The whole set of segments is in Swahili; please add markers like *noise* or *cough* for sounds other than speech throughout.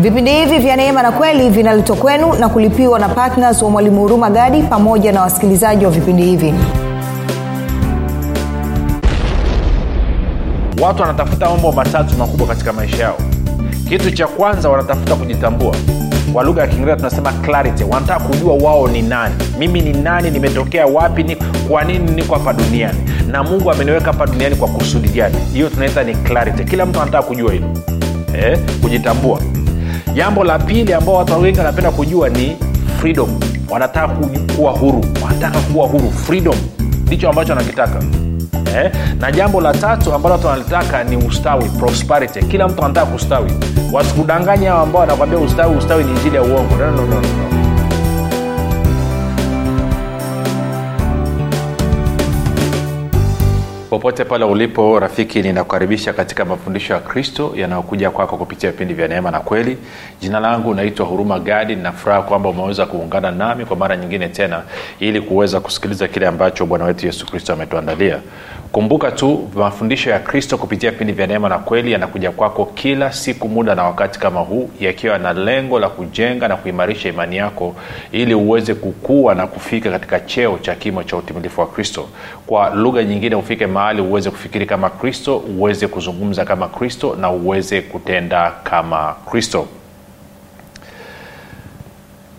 vipindi hivi vya neema na kweli vinaletwa kwenu na kulipiwa na ptns wa mwalimu huruma gadi pamoja na wasikilizaji wa vipindi hivi. Watu wanatafuta mambo matatu makubwa katika maisha yao. Kitu cha kwanza wanatafuta kujitambua. Kwa lugha ya kiingereza tunasema clarity. Wanataka kujua wao ni nani. Mimi ni nani nimetokea wapi ni kwa nini niko hapa duniani? Na mungu ameniweka hapa duniani kwa kusudi gani? Hiyo tunaita ni clarity. Kila mtu anataka kujua hilo. Eh, kujitambua jambo la pili ambao watu wengi wanapenda kujua ni freedom. Wanataka kuwa huru. Wanataka kuwa huru. Freedom ndicho ambacho wanakitaka. Eh? na jambo la tatu ambalo watu wanalitaka ni ustawi prosperity. Kila mtu anataka kustawi. Wasikudanganya hao ambao wanakwambia ustawi ustawi ni injili ya uongo. No, no, no, no. Popote pale ulipo rafiki ninakukaribisha katika mafundisho ya kristo yanayokuja kwako kupitia vipindi vya neema na kweli. Jina langu naitwa huruma gadi ninafuraha kwamba umeweza kuungana nami kwa mara nyingine tena ili kuweza kusikiliza kile ambacho bwana wetu yesu kristo ametuandalia kumbuka tu mafundisho ya kristo kupitia vipindi vya neema na kweli yanakuja kwako kila siku muda na wakati kama huu yakiwa na lengo la kujenga na kuimarisha imani yako ili uweze kukua na kufika katika cheo cha kimo cha utimilifu wa kristo. Kwa lugha nyingine ufike mahali uweze kufikiri kama kristo uweze kuzungumza kama kristo na uweze kutenda kama kristo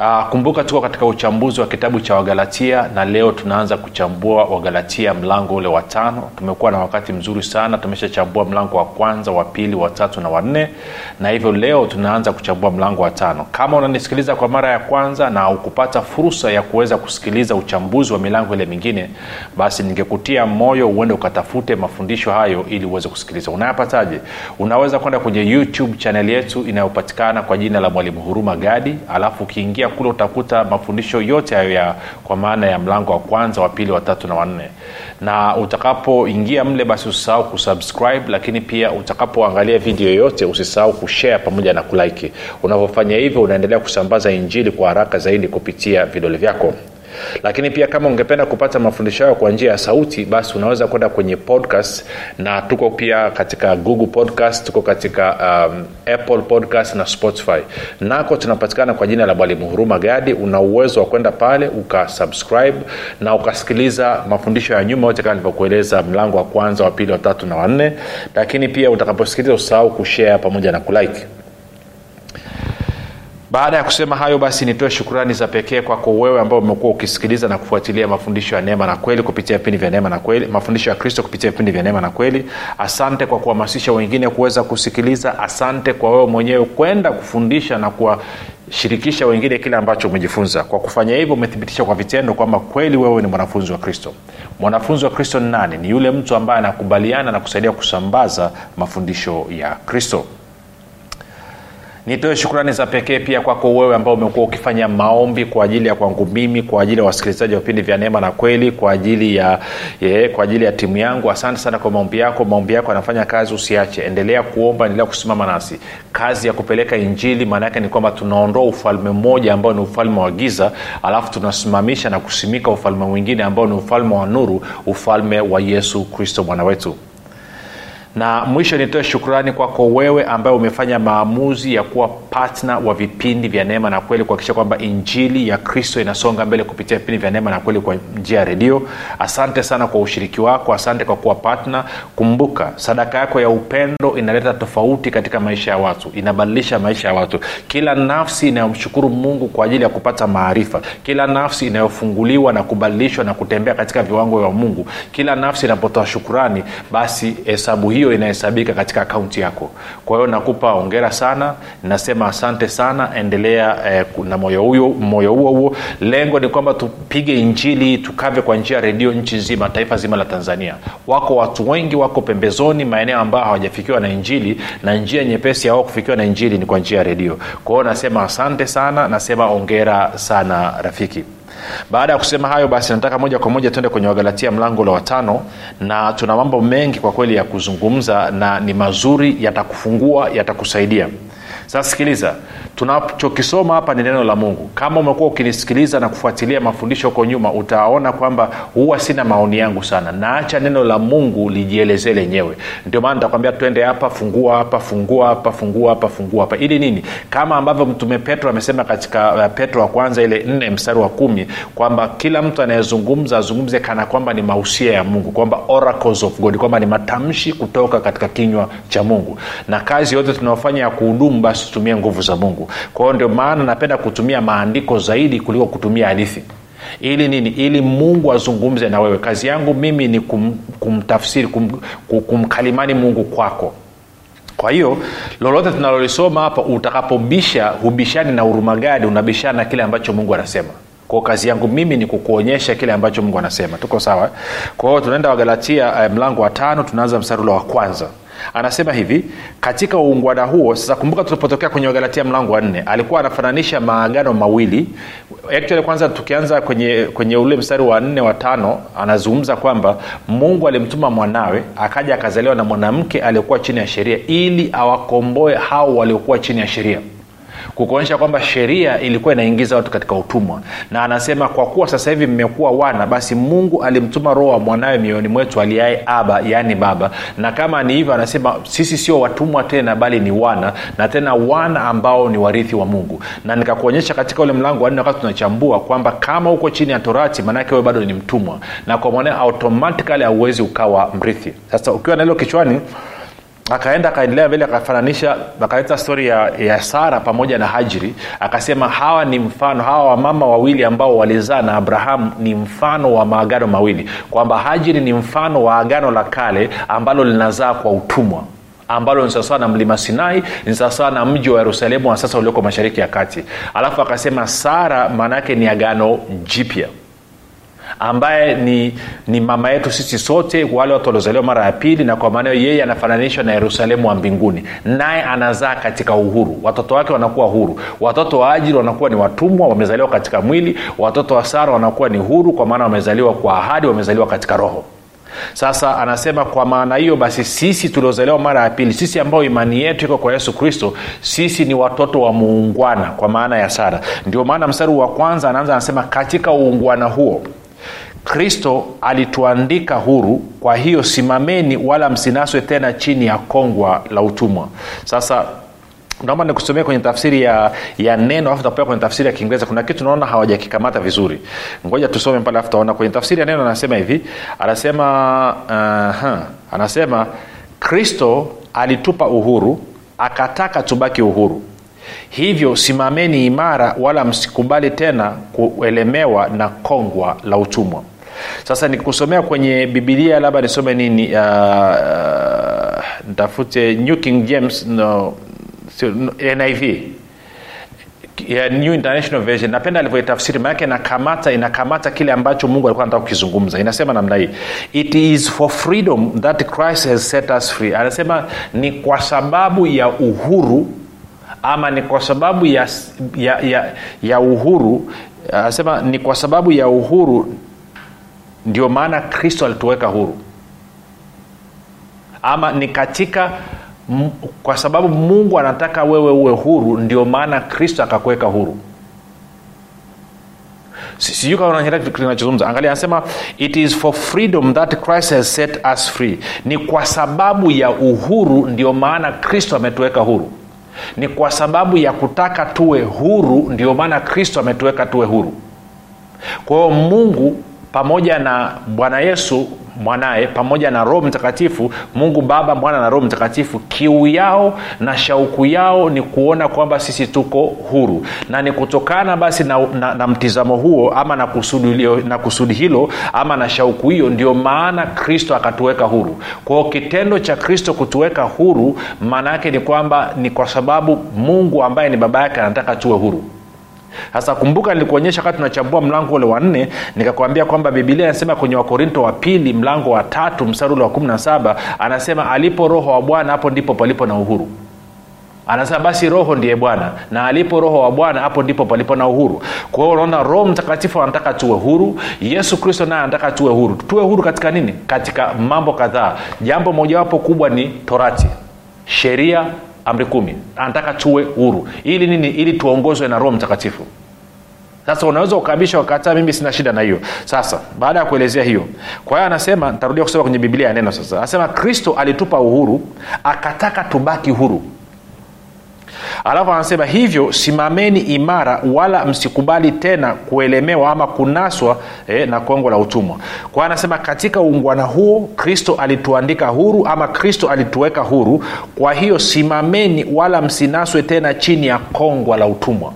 Uh, kumbuka tuko katika uchambuzi wa kitabu cha wagalatia na leo tunaanza kuchambua wagalatia mlango ule wa tano. Tumekuwa na wakati mzuri sana tumeshachambua mlango wa kwanza wa pili wa tatu na wanne na hivyo leo tunaanza kuchambua mlango wa tano. Kama unanisikiliza kwa mara ya kwanza na ukupata fursa ya kuweza kusikiliza uchambuzi wa milango ile mingine basi ningekutia moyo uende ukatafute mafundisho hayo ili uweze kusikiliza. Unayapataje? Unaweza kwenda kwenye youtube chaneli yetu inayopatikana kwa jina la mwalimu huruma gadi alafu ukiingia kule utakuta mafundisho yote hayo ya kwa maana ya mlango wa kwanza wa pili watatu na wanne na utakapoingia mle basi usisahau kusubscribe lakini pia utakapoangalia video yoyote usisahau kushare pamoja na kulike. Unavyofanya hivyo unaendelea kusambaza injili kwa haraka zaidi kupitia vidole vyako lakini pia kama ungependa kupata mafundisho hayo kwa njia ya sauti basi unaweza kwenda kwenye podcast na tuko pia katika google podcast tuko katika um, apple podcast na spotify. Nako tunapatikana kwa jina la mwalimu huruma gadi. Una uwezo wa kwenda pale ukasubscribe na ukasikiliza mafundisho ya nyuma yote kama nilivyokueleza mlango wa kwanza wa pili wa tatu na wanne lakini pia utakaposikiliza usahau kushare pamoja na kulike baada ya kusema hayo basi nitoe shukurani za pekee kwako wewe ambao umekuwa ukisikiliza na kufuatilia mafundisho ya neema na kweli kupitia vipindi vya neema na kweli mafundisho ya kristo kupitia vipindi vya neema na kweli. Asante kwa kuhamasisha wengine kuweza kusikiliza. Asante kwa wewe mwenyewe kwenda kufundisha na kuwashirikisha wengine kile ambacho umejifunza. Kwa kufanya hivyo umethibitisha kwa vitendo kwamba kweli wewe ni mwanafunzi wa kristo. Mwanafunzi wa kristo ni nani? Ni yule mtu ambaye anakubaliana na kusaidia kusambaza mafundisho ya kristo nitoe shukrani za pekee pia kwako wewe ambao umekuwa ukifanya maombi kwa ajili ya kwangu mimi kwa ajili ya wasikilizaji wa vipindi vya neema na kweli kwa ajili ya ye, kwa ajili ya timu yangu. Asante sana kwa maombi yako. Maombi yako anafanya kazi usiache. Endelea kuomba endelea kusimama nasi. Kazi ya kupeleka injili maana yake ni kwamba tunaondoa ufalme mmoja ambao ni ufalme wa giza alafu tunasimamisha na kusimika ufalme mwingine ambao ni ufalme wa nuru ufalme wa yesu kristo bwana wetu na mwisho nitoe shukrani kwako wewe ambaye umefanya maamuzi ya kuwa patna wa vipindi vya neema na kweli kuhakikisha kwamba injili ya kristo inasonga mbele kupitia vipindi vya neema na kweli kwa njia ya redio. Asante sana kwa ushiriki wako asante kwa kuwa patna kumbuka sadaka yako ya upendo inaleta tofauti katika maisha ya watu inabadilisha maisha ya watu. Kila nafsi inayomshukuru mungu kwa ajili ya kupata maarifa kila nafsi inayofunguliwa na kubadilishwa na kutembea katika viwango vya mungu kila nafsi inapotoa shukurani basi hesabu hiyo inahesabika katika akaunti yako. Kwa hiyo nakupa ongera sana nasema asante sana endelea eh, na moyo huo moyo huo huo. Lengo ni kwamba tupige injili tukave kwa njia ya redio nchi nzima taifa zima la tanzania. Wako watu wengi wako pembezoni maeneo ambayo hawajafikiwa na injili na njia nyepesi ya wao kufikiwa na injili ni kwa njia ya redio. Kwa hiyo nasema asante sana nasema ongera sana rafiki baada ya kusema hayo basi nataka moja kwa moja tuende kwenye wagalatia mlango la watano na tuna mambo mengi kwa kweli ya kuzungumza na ni mazuri yatakufungua yatakusaidia sasa sikiliza tunachokisoma hapa ni neno la mungu. Kama umekuwa ukinisikiliza na kufuatilia mafundisho huko nyuma utaona kwamba huwa sina maoni yangu sana. Naacha neno la mungu lijielezee lenyewe. Ndio maana nitakwambia twende hapa fungua hapa fungua hapa fungua hapa fungua hapa. Ili nini? Kama ambavyo mtume petro amesema katika uh, petro wa kwanza ile nne mstari wa kumi kwamba kila mtu anayezungumza azungumze kana kwamba ni mausia ya mungu kwamba oracles of god kwamba ni matamshi kutoka katika kinywa cha mungu. Na kazi yote tunaofanya ya kuhudumu tutumie nguvu za mungu. Kwa hiyo ndio maana napenda kutumia maandiko zaidi kuliko kutumia hadithi. Ili nini? Ili mungu azungumze na wewe. Kazi yangu mimi ni kum, kumtafsiri kum, kumkalimani mungu kwako. Kwa hiyo lolote tunalolisoma hapa utakapobisha hubishani na urumagadi unabishana na kile ambacho mungu anasema. Kwao kazi yangu mimi ni kukuonyesha kile ambacho mungu anasema. Tuko sawa? Kwa hiyo tunaenda wagalatia uh, mlango wa tano tunaanza msarulo wa kwanza anasema hivi katika uungwana huo sasa kumbuka tulipotokea kwenye wagalatia mlango wa nne alikuwa anafananisha maagano mawili. Actually kwanza tukianza kwenye kwenye ule mstari wa nne wa tano anazungumza kwamba mungu alimtuma mwanawe akaja akazaliwa na mwanamke aliyekuwa chini ya sheria ili awakomboe hao waliokuwa chini ya sheria kukuonyesha kwamba sheria ilikuwa inaingiza watu katika utumwa. Na anasema kwa kuwa sasa hivi mmekuwa wana basi mungu alimtuma roho wa mwanawe mioyoni mwetu aliaye aba yaani baba. Na kama ni hivyo anasema sisi sio watumwa tena bali ni wana na tena wana ambao ni warithi wa mungu. Na nikakuonyesha katika ule mlango wanne wakati tunachambua kwamba kama uko chini ya torati maanake wewe bado ni mtumwa. Na kwa mwanae automatikali hauwezi ukawa mrithi. Sasa ukiwa na hilo kichwani akaenda akaendelea mbele akafananisha akaleta stori ya, ya sara pamoja na hajiri akasema hawa ni mfano hawa wamama wawili ambao walizaa na abrahamu ni mfano wa maagano mawili. Kwamba hajiri ni mfano wa agano la kale ambalo linazaa kwa utumwa ambalo ni sawasawa na mlima sinai ni sawasawa na mji wa yerusalemu wa sasa ulioko mashariki ya kati. Alafu akasema sara maana yake ni agano jipya ambaye ni ni mama yetu sisi sote wale watu waliozaliwa mara ya pili na kwa maana yeye anafananishwa na yerusalemu wa mbinguni. Naye anazaa katika uhuru. Watoto wake wanakuwa huru. Watoto wa ajili wanakuwa ni watumwa wamezaliwa katika mwili. Watoto wa sara wanakuwa ni huru kwa maana wamezaliwa kwa ahadi wamezaliwa katika roho. Sasa anasema kwa maana hiyo basi sisi tuliozaliwa mara ya pili sisi ambao imani yetu iko kwa yesu kristo sisi ni watoto wa muungwana kwa maana ya sara. Ndio maana mstari wa kwanza anaanza anasema katika uungwana huo kristo alituandika huru kwa hiyo simameni wala msinaswe tena chini ya kongwa la utumwa. Sasa naomba nikusomea kwenye tafsiri ya, ya neno alafu tapea kwenye tafsiri ya kiingereza. Kuna kitu naona hawajakikamata vizuri. Ngoja tusome pale alafu taona kwenye tafsiri ya neno anasema hivi. Anasema uh-huh. anasema kristo alitupa uhuru akataka tubaki uhuru hivyo simameni imara wala msikubali tena kuelemewa na kongwa la utumwa. Sasa nikusomea kwenye bibilia labda nisome nini? Uh, uh, ntafute new king james no, no, niv ya new international version. Napenda alivyoitafsiri maanake inakamata inakamata kile ambacho mungu alikuwa anataka kukizungumza. Inasema namna hii. It is for freedom that christ has set us free. Anasema ni kwa sababu ya uhuru ama ni kwa sababu ya, ya, ya, ya uhuru anasema ni kwa sababu ya uhuru ndio maana kristo alituweka huru. Ama ni katika m, kwa sababu mungu anataka wewe uwe huru ndio maana kristo akakuweka huru. Sijui angalia anasema it is for freedom that christ has set us free. Ni kwa sababu ya uhuru ndio maana kristo ametuweka huru ni kwa sababu ya kutaka tuwe huru ndio maana kristo ametuweka tuwe huru. Kwa hiyo mungu pamoja na bwana yesu mwanaye pamoja na roho mtakatifu mungu baba mwana na roho mtakatifu kiu yao na shauku yao ni kuona kwamba sisi tuko huru. Na ni kutokana basi na, na, na mtizamo huo ama na kusudi, na kusudi hilo ama na shauku hiyo ndio maana kristo akatuweka huru. Kwao kitendo cha kristo kutuweka huru maana yake ni kwamba ni kwa sababu mungu ambaye ni baba yake anataka tuwe huru sasa kumbuka nilikuonyesha wakati tunachambua mlango ule wa nne nikakwambia kwamba bibilia inasema kwenye wakorinto wa pili mlango wa tatu mstari ule wa kumi na saba anasema alipo roho wa bwana hapo ndipo palipo na uhuru. Anasema basi roho ndiye bwana na alipo roho wa bwana hapo ndipo palipo na uhuru. Kwa hiyo unaona roho mtakatifu anataka tuwe huru yesu kristo naye anataka tuwe huru. Tuwe huru katika nini? Katika mambo kadhaa. Jambo mojawapo kubwa ni torati sheria amri kumi. Anataka tuwe huru. Ili nini? Ili tuongozwe na roho mtakatifu. Sasa unaweza ukabisha ukataa mimi sina shida na hiyo. Sasa baada ya kuelezea hiyo kwa hiyo anasema ntarudia kusema kwenye biblia ya neno sasa. Anasema kristo alitupa uhuru akataka tubaki huru alafu anasema hivyo simameni imara wala msikubali tena kuelemewa ama kunaswa eh, na kongo la utumwa. Kwa anasema katika uungwana huo kristo alituandika huru ama kristo alituweka huru. Kwa hiyo simameni wala msinaswe tena chini ya kongwa la utumwa.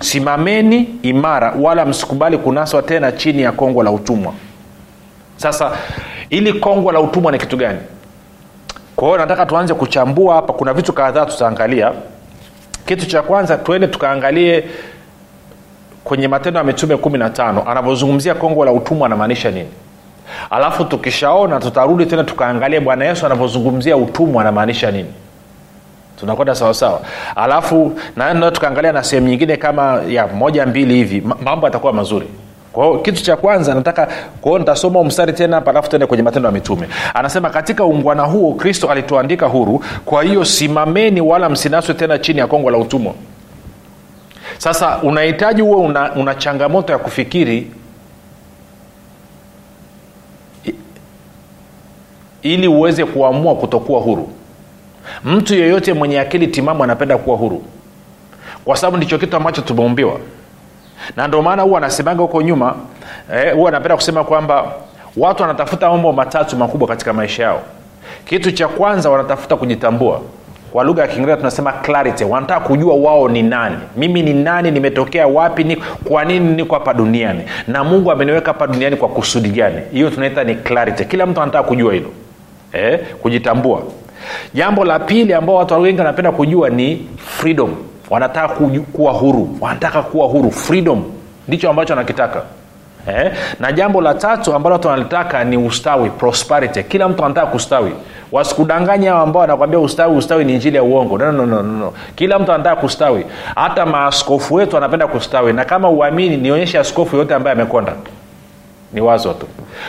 Simameni imara wala msikubali kunaswa tena chini ya kongwa la utumwa. Sasa ili kongwa la utumwa ni kitu gani? Kwa hiyo nataka tuanze kuchambua hapa. Kuna vitu kadhaa tutaangalia kitu cha kwanza tuende tukaangalie kwenye matendo ya mitume kumi na tano. Anavyozungumzia kongwa la utumwa anamaanisha nini? Alafu tukishaona tutarudi tena tukaangalia bwana yesu anavyozungumzia utumwa anamaanisha nini. Tunakwenda sawasawa alafu na tukaangalia na sehemu nyingine kama ya moja mbili hivi. Mambo yatakuwa mazuri kwao kitu cha kwanza nataka kwao nitasoma mstari tena alafu tuende kwenye matendo ya mitume. Anasema katika ungwana huo kristo alituandika huru kwa hiyo simameni wala msinaswe tena chini ya kongo la utumwa. Sasa unahitaji huwe una, una changamoto ya kufikiri ili uweze kuamua kutokuwa huru. Mtu yeyote mwenye akili timamu anapenda kuwa huru. Kwa sababu ndicho kitu ambacho tumeumbiwa na ndio maana huwa anasemaga huko nyuma eh, huwa anapenda kusema kwamba watu wanatafuta mambo matatu makubwa katika maisha yao. Kitu cha kwanza wanatafuta kujitambua. Kwa lugha ya kiingereza tunasema clarity. Wanataka kujua wao ni nani. Mimi ni nani nimetokea wapi ni kwa nini niko hapa duniani? Na mungu ameniweka hapa duniani kwa kusudi gani? Hiyo tunaita ni clarity. Kila mtu anataka kujua hilo. Eh, kujitambua. Jambo la pili ambao watu wengi wanapenda kujua ni freedom wanataka kuwa huru. Wanataka kuwa huru. Freedom. Ndicho ambacho anakitaka eh? na jambo la tatu ambalo watu wanalitaka ni ustawi prosperity. Kila mtu anataka kustawi. Wasikudanganya hao ambao wanakwambia ustawi ustawi ni njili ya uongo. No, no, no, no. kila mtu anataka kustawi. Hata maaskofu wetu anapenda kustawi. Na kama uamini nionyeshe askofu yote ambaye amekonda. Ni wazo tu.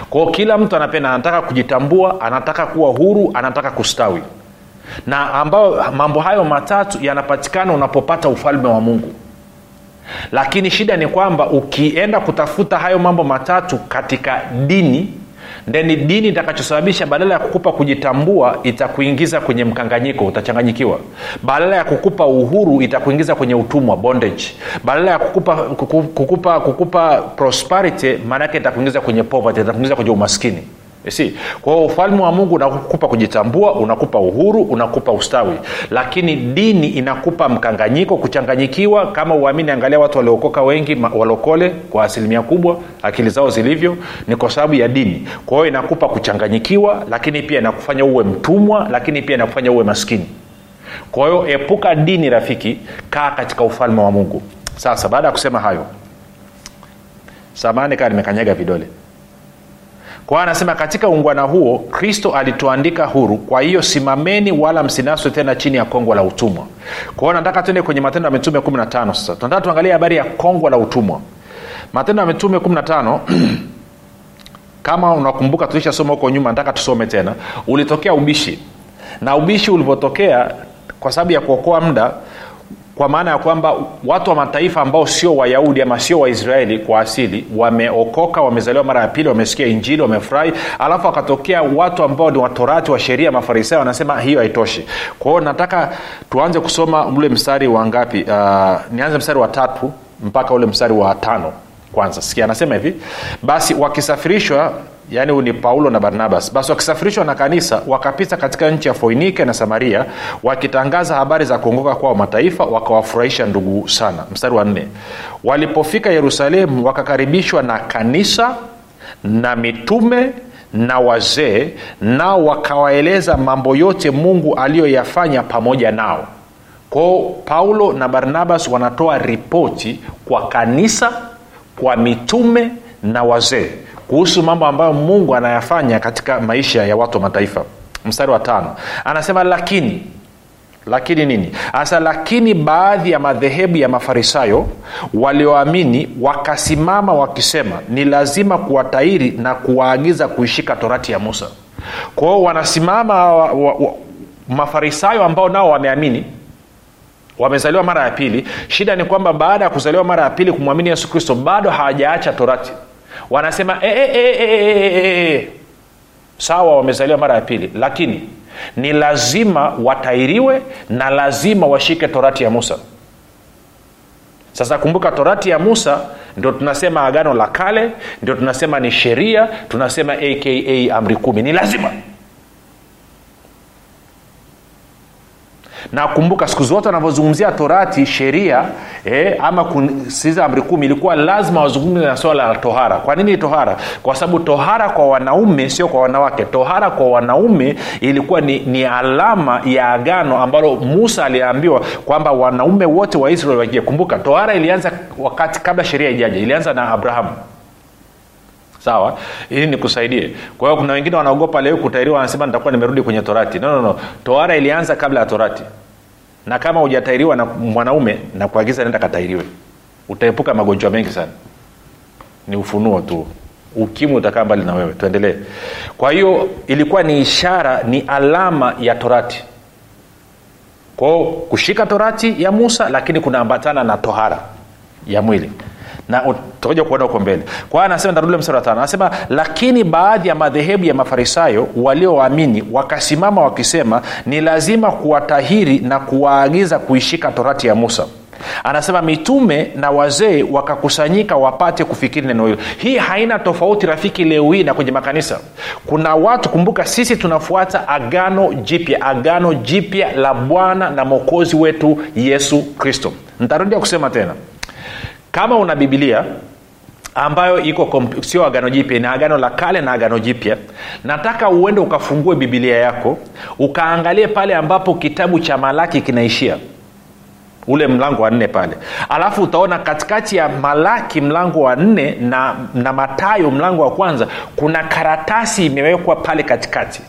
Kwao kila mtu anapenda anataka kujitambua anataka kuwa huru anataka kustawi na ambayo mambo hayo matatu yanapatikana unapopata ufalme wa mungu. Lakini shida ni kwamba ukienda kutafuta hayo mambo matatu katika dini ndeni dini itakachosababisha badala ya kukupa kujitambua itakuingiza kwenye mkanganyiko utachanganyikiwa. Badala ya kukupa uhuru itakuingiza kwenye utumwa bondage. Badala ya kukupa, kukupa, kukupa prosperity maanaake itakuingiza kwenye poverty itakuingiza kwenye umaskini si kwa hiyo ufalme wa mungu unakupa kujitambua unakupa uhuru unakupa ustawi. Lakini dini inakupa mkanganyiko kuchanganyikiwa. Kama uamini angalia watu waliokoka wengi walokole kwa asilimia kubwa akili zao zilivyo ni kwa sababu ya dini. Kwa hiyo inakupa kuchanganyikiwa lakini pia inakufanya uwe mtumwa lakini pia inakufanya uwe maskini. Kwa hiyo epuka dini rafiki kaa katika ufalme wa mungu. Sasa baada ya kusema hayo samani kaa nimekanyaga vidole kwa hiyo anasema katika uungwana huo kristo alituandika huru. Kwa hiyo simameni wala msinaswe tena chini ya kongwa la utumwa. Kwa hiyo nataka tuende kwenye matendo ya mitume 15 sasa. Tunataka tuangalie habari ya kongwa la utumwa. Matendo ya mitume 15 *clears throat* kama unakumbuka tulishasoma huko nyuma nataka tusome tena. Ulitokea ubishi. Na ubishi ulivyotokea kwa sababu ya kuokoa muda kwa maana ya kwamba watu wa mataifa ambao sio wayahudi ama sio waisraeli kwa asili wameokoka wamezaliwa mara ya pili wamesikia injili wamefurahi alafu wakatokea watu ambao ni watorati wa sheria mafarisayo wanasema hiyo haitoshi. Kwa nataka tuanze kusoma ule mstari wa ngapi? Uh, nianze mstari wa tatu mpaka ule mstari wa tano kwanza. Sikia anasema hivi basi wakisafirishwa yaani ni paulo na barnabas. Basi wakisafirishwa na kanisa wakapita katika nchi ya foinike na samaria wakitangaza habari za kuongoka kwao mataifa wakawafurahisha ndugu sana. Mstari wa nne. Walipofika yerusalemu wakakaribishwa na kanisa na mitume na wazee nao wakawaeleza mambo yote mungu aliyoyafanya pamoja nao. Kwao paulo na barnabas wanatoa ripoti kwa kanisa kwa mitume na wazee kuhusu mambo ambayo mungu anayafanya katika maisha ya watu wa mataifa. Mstari wa tano. Anasema lakini lakini nini? Hasa lakini baadhi ya madhehebu ya mafarisayo walioamini wakasimama wakisema ni lazima kuwatairi na kuwaagiza kuishika torati ya musa kwao wanasimama wa, wa, wa, mafarisayo ambao nao wameamini wamezaliwa mara ya pili. Shida ni kwamba baada ya kuzaliwa mara ya pili kumwamini yesu kristo bado hawajaacha torati wanasema e, e, e, e, e, e. sawa wamezaliwa mara ya pili lakini ni lazima watairiwe na lazima washike torati ya musa. Sasa kumbuka torati ya musa ndio tunasema agano la kale ndio tunasema ni sheria tunasema aka amri kumi. Ni lazima. Na kumbuka siku zote wanavyozungumzia torati sheria eh, ama siza amri kumi ilikuwa lazima wazungumze na swala la tohara. Kwa nini tohara? Kwa sababu tohara kwa wanaume sio kwa wanawake. Tohara kwa wanaume ilikuwa ni, ni alama ya agano ambalo musa aliambiwa kwamba wanaume wote wa israeli waingie kumbuka tohara ilianza wakati kabla sheria ijaja ilianza na abrahamu. Sawa? Ili nikusaidie. Kwa hiyo kuna wengine wanaogopa leo kutairiwa wanasema nitakuwa nimerudi kwenye torati. No, no, no. tohara ilianza kabla ya torati na kama hujatairiwa na mwanaume na kuagiza nenda katairiwe. Utaepuka magonjwa mengi sana. Ni ufunuo tu. Ukimwi utakaa mbali na wewe. Tuendelee. Kwa hiyo ilikuwa ni ishara ni alama ya torati. Kwao kushika torati ya musa lakini kunaambatana na tohara ya mwili na utakuja kuona huko mbele. Kwa anasema ntarudile mstari wa tano. Anasema lakini baadhi ya madhehebu ya mafarisayo walioamini wakasimama wakisema ni lazima kuwatahiri na kuwaagiza kuishika torati ya musa. Anasema mitume na wazee wakakusanyika wapate kufikiri neno hilo. Hii haina tofauti rafiki leo hii na kwenye makanisa. Kuna watu kumbuka sisi tunafuata agano jipya agano jipya la bwana na mwokozi wetu yesu kristo. Ntarudia kusema tena kama una bibilia ambayo iko sio agano jipya ni agano la kale na agano jipya nataka uende ukafungue bibilia yako ukaangalie pale ambapo kitabu cha malaki kinaishia. Ule mlango wa nne pale. Alafu utaona katikati ya malaki mlango wa nne na, na matayo mlango wa kwanza kuna karatasi imewekwa pale katikati.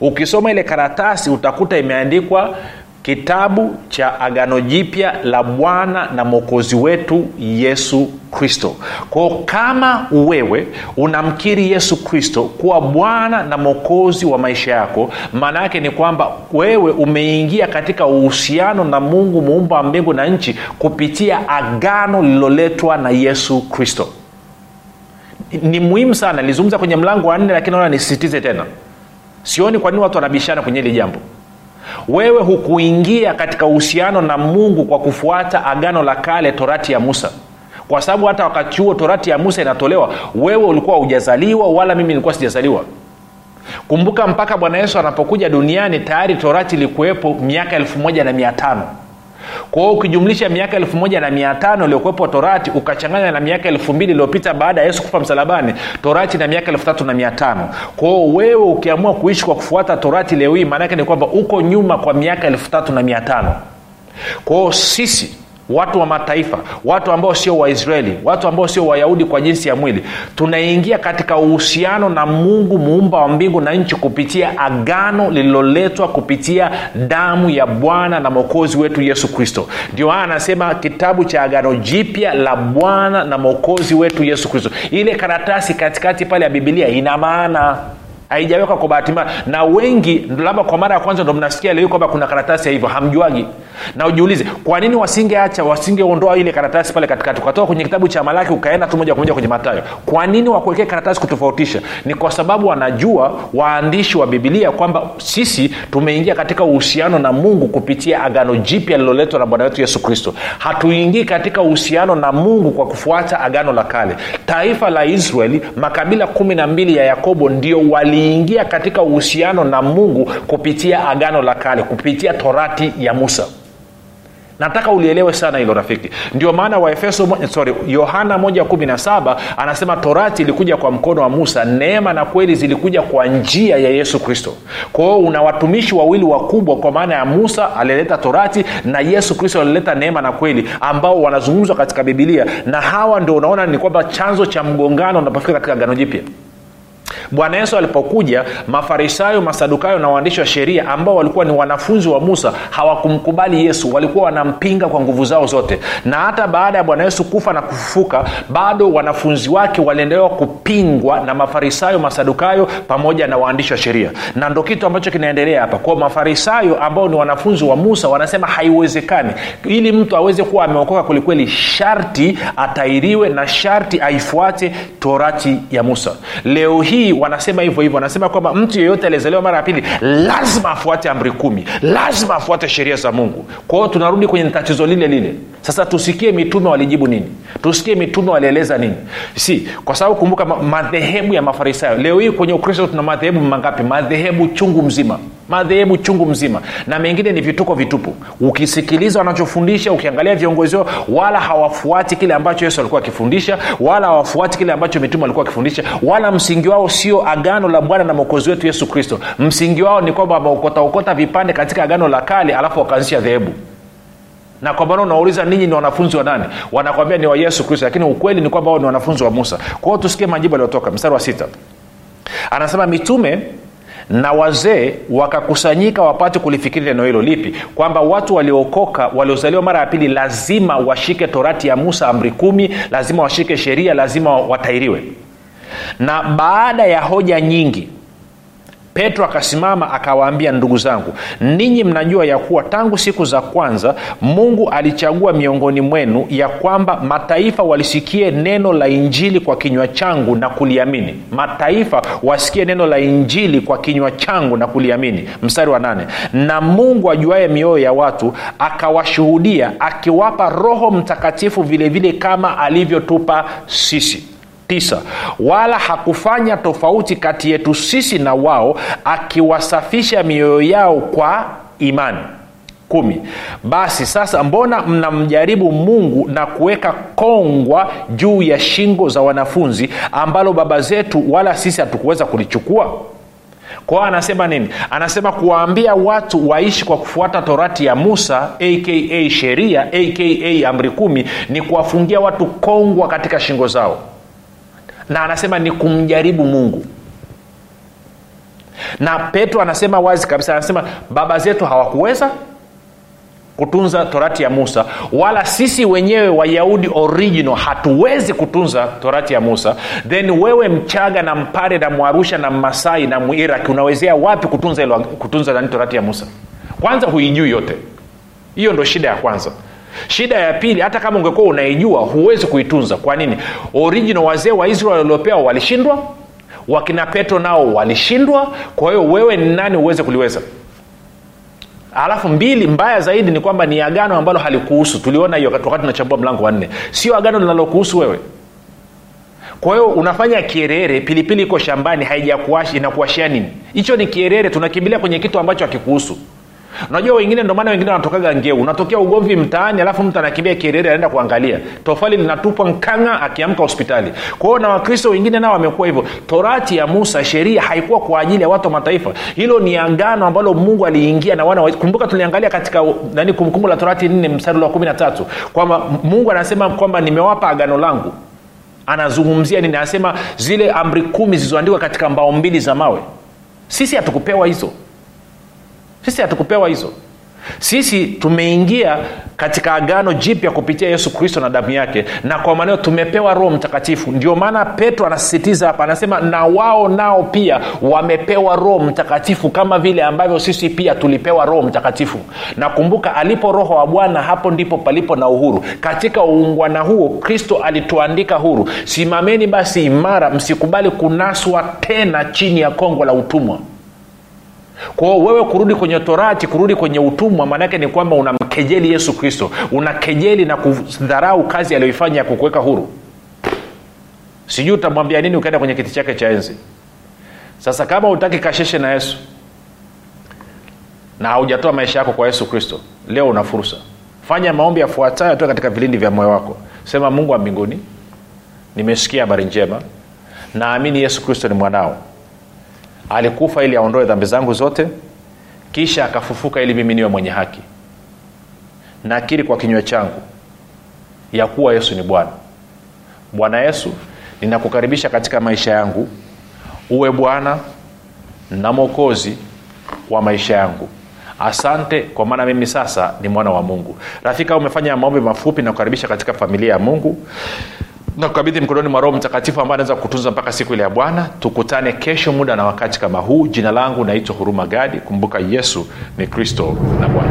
Ukisoma ile karatasi utakuta imeandikwa kitabu cha agano jipya la bwana na mwokozi wetu yesu kristo. Kwao kama wewe unamkiri yesu kristo kuwa bwana na mwokozi wa maisha yako maana yake ni kwamba wewe umeingia katika uhusiano na mungu muumba wa mbingu na nchi kupitia agano lililoletwa na yesu kristo. Ni muhimu sana nilizungumza kwenye mlango wa nne lakini naona nisisitize tena. Sioni kwa nini watu wanabishana kwenye hili jambo wewe hukuingia katika uhusiano na mungu kwa kufuata agano la kale torati ya musa. Kwa sababu hata wakati huo torati ya musa inatolewa wewe ulikuwa hujazaliwa wala mimi nilikuwa sijazaliwa. Kumbuka mpaka bwana yesu anapokuja duniani tayari torati ilikuwepo miaka elfu moja na mia tano kwa hiyo ukijumlisha miaka elfu moja na mia tano iliyokuwepo torati ukachanganya na miaka elfu mbili iliyopita baada ya yesu kufa msalabani torati na miaka elfu tatu na mia tano. Kwao wewe ukiamua kuishi kwa kufuata torati leo hii maanaake ni kwamba uko nyuma kwa miaka elfu tatu na mia tano. Kwao sisi watu wa mataifa watu ambao sio waisraeli watu ambao sio wayahudi kwa jinsi ya mwili tunaingia katika uhusiano na mungu muumba wa mbingu na nchi kupitia agano lililoletwa kupitia damu ya bwana na mwokozi wetu yesu kristo. Ndio haya anasema kitabu cha agano jipya la bwana na mwokozi wetu yesu kristo. Ile karatasi katikati pale ya bibilia ina maana haijawekwa kwa bahati mbaya. Na wengi labda kwa mara ya kwanza ndo mnasikia leo kwamba kuna karatasi ya hivyo hamjuagi. Na ujiulize kwa nini wasingeacha wasingeondoa ile karatasi pale katikati? Ukatoka kwenye kitabu cha malaki ukaenda tu moja kwa moja kwenye matayo kwa nini wakuwekee karatasi kutofautisha? Ni kwa sababu wanajua waandishi wa bibilia kwamba sisi tumeingia katika uhusiano na mungu kupitia agano jipya liloletwa na bwana wetu yesu kristo. Hatuingii katika uhusiano na mungu kwa kufuata agano la kale. Taifa la israeli makabila kumi na mbili ya yakobo ndio waliingia katika uhusiano na mungu kupitia agano la kale kupitia torati ya musa. Nataka ulielewe sana hilo rafiki. Ndio maana waefeso sorry yohana 117 anasema torati ilikuja kwa mkono wa musa neema na kweli zilikuja kwa njia ya yesu kristo. Kwahio una watumishi wawili wakubwa kwa maana ya musa alileta torati na yesu kristo alileta neema na kweli ambao wanazungumzwa katika bibilia na hawa ndio unaona ni kwamba chanzo cha mgongano unapofika katika gano jipya bwana yesu alipokuja mafarisayo masadukayo na waandishi wa sheria ambao walikuwa ni wanafunzi wa musa hawakumkubali yesu. Walikuwa wanampinga kwa nguvu zao zote. Na hata baada ya bwana yesu kufa na kufufuka bado wanafunzi wake waliendelewa kupingwa na mafarisayo masadukayo pamoja na waandishi wa sheria. Na ndo kitu ambacho kinaendelea hapa. Kwao mafarisayo ambao ni wanafunzi wa musa wanasema haiwezekani. Ili mtu aweze kuwa ameokoka kwelikweli sharti atairiwe na sharti aifuate torati ya musa. Leo hii wanasema hivyo hivyo wanasema kwamba mtu yeyote aliyezaliwa mara ya pili lazima afuate amri kumi lazima afuate sheria za mungu. Kwa hiyo tunarudi kwenye tatizo lile lile. Sasa tusikie mitume walijibu nini? Tusikie mitume walieleza nini? Si kwa sababu kumbuka madhehebu ya mafarisayo leo hii kwenye ukristo tuna madhehebu mangapi? Madhehebu chungu mzima madhehebu chungu mzima na mengine ni vituko vitupu. Ukisikiliza wanachofundisha ukiangalia viongozi wao wala hawafuati kile ambacho yesu alikuwa akifundisha wala hawafuati kile ambacho mitume alikuwa akifundisha wala msingi wao sio agano la bwana na mwokozi wetu yesu kristo. Msingi wao ni kwamba wameokotaokota vipande katika agano la kale alafu wakaanzisha dhehebu. Na kwa maana unauliza ninyi ni wanafunzi wa nani? Wanakwambia ni wa yesu kristo lakini ukweli ni kwamba wao ni wanafunzi wa musa. Kwa hiyo tusikie majibu aliyotoka mstari wa sita. Anasema mitume na wazee wakakusanyika wapate kulifikiri neno hilo lipi kwamba watu waliokoka waliozaliwa mara ya pili lazima washike torati ya musa amri kumi lazima washike sheria lazima watairiwe. Na baada ya hoja nyingi petro akasimama akawaambia ndugu zangu ninyi mnajua ya kuwa tangu siku za kwanza mungu alichagua miongoni mwenu ya kwamba mataifa walisikie neno la injili kwa kinywa changu na kuliamini. Mataifa wasikie neno la injili kwa kinywa changu na kuliamini. Mstari wa nane. Na mungu ajuaye mioyo ya watu akawashuhudia akiwapa roho mtakatifu vilevile vile kama alivyotupa sisi tisa. Wala hakufanya tofauti kati yetu sisi na wao akiwasafisha mioyo yao kwa imani. Kumi. Basi sasa mbona mnamjaribu mungu na kuweka kongwa juu ya shingo za wanafunzi ambalo baba zetu wala sisi hatukuweza kulichukua? Kwao anasema nini? Anasema kuwaambia watu waishi kwa kufuata torati ya musa aka sheria aka amri kumi ni kuwafungia watu kongwa katika shingo zao na anasema ni kumjaribu mungu. Na petro anasema wazi kabisa anasema baba zetu hawakuweza kutunza torati ya musa wala sisi wenyewe wayahudi original hatuwezi kutunza torati ya musa. Then wewe mchaga na mpare na mwarusha na mmasai na mwiraki unawezea wapi kutunza, ilo, kutunza nani torati ya musa? Kwanza huijui yote. Hiyo ndo shida ya kwanza shida ya pili hata kama ungekuwa unaijua huwezi kuitunza. Kwa nini? Original wazee wa israel waliopewa walishindwa wakina petro nao walishindwa. Kwa hiyo wewe ni nani uweze kuliweza? Alafu mbili mbaya zaidi ni kwamba ni agano ambalo halikuhusu. Tuliona hiyo wakati tunachambua mlango wa nne. Sio agano linalokuhusu wewe. Kwa hiyo unafanya kierere pilipili iko shambani haijakuashi inakuashia nini? Hicho ni kierere tunakimbilia kwenye kitu ambacho hakikuhusu unajua wengine ndio maana wengine wanatokaga ngeu unatokea ugomvi mtaani alafu mtu anakimbia kerere anaenda kuangalia. Tofali linatupwa nkanga akiamka hospitali. Kwao na wakristo wengine nao wamekuwa hivyo. Torati ya musa sheria haikuwa kwa ajili ya watu wa mataifa. Hilo ni agano ambalo mungu aliingia na wana kumbuka tuliangalia katika nani kumbukumbu la torati nne mstari wa kumi na tatu. Kwamba mungu anasema kwamba nimewapa agano langu. Anazungumzia nini? Anasema zile amri kumi zilizoandikwa katika mbao mbili za mawe. Sisi hatukupewa hizo sisi hatukupewa hizo. Sisi tumeingia katika agano jipya kupitia yesu kristo na damu yake na kwa maneo tumepewa roho mtakatifu. Ndio maana petro anasisitiza hapa anasema na wao nao pia wamepewa roho mtakatifu kama vile ambavyo sisi pia tulipewa roho mtakatifu. Na kumbuka alipo roho wa bwana hapo ndipo palipo na uhuru. Katika uungwana huo kristo alituandika huru. Simameni basi imara msikubali kunaswa tena chini ya kongo la utumwa kwao wewe kurudi kwenye torati kurudi kwenye utumwa maanaake ni kwamba unamkejeli yesu kristo. Unakejeli na kudharau kazi aliyoifanya ya kukuweka huru. Sijui utamwambia nini ukaenda kwenye kiti chake cha enzi. Sasa kama utaki kasheshe na yesu na haujatoa maisha yako kwa yesu kristo leo una fursa. Fanya maombi yafuatayo toka katika vilindi vya moyo wako. Sema mungu wa mbinguni nimesikia habari njema. Naamini yesu kristo ni mwanao alikufa ili aondoe dhambi zangu zote kisha akafufuka ili mimi niwe mwenye haki. Nakiri kwa kinywa changu ya kuwa yesu ni bwana. Bwana yesu ninakukaribisha katika maisha yangu. Uwe bwana na mwokozi wa maisha yangu. Asante kwa maana mimi sasa ni mwana wa mungu. Rafika umefanya maombi mafupi na kukaribisha katika familia ya mungu na kukabidhi mkononi mwa roho mtakatifu ambaye anaweza kutunza mpaka siku ile ya bwana. Tukutane kesho muda na wakati kama huu. Jina langu naitwa huruma gadi. Kumbuka yesu ni kristo na bwana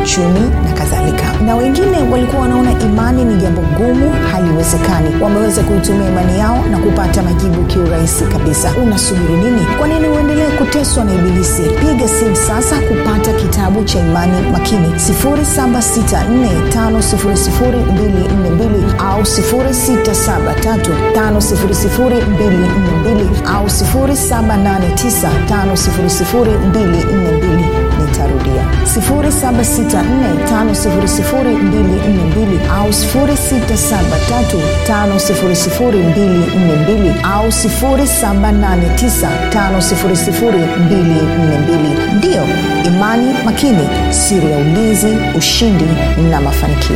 uchumi na kadhalika. Na wengine walikuwa wanaona imani ni jambo gumu haliwezekani. Wameweza kuitumia imani yao na kupata majibu kiurahisi kabisa. Unasubiri nini? Kwa nini uendelee kuteswa na ibilisi? Piga simu sasa kupata kitabu cha imani makini. 7645242 au 6735242 au 7895242 nitarudia. 7645242 au 6735242 au 7895242 ndiyo imani makini siri ya ulinzi ushindi na mafanikio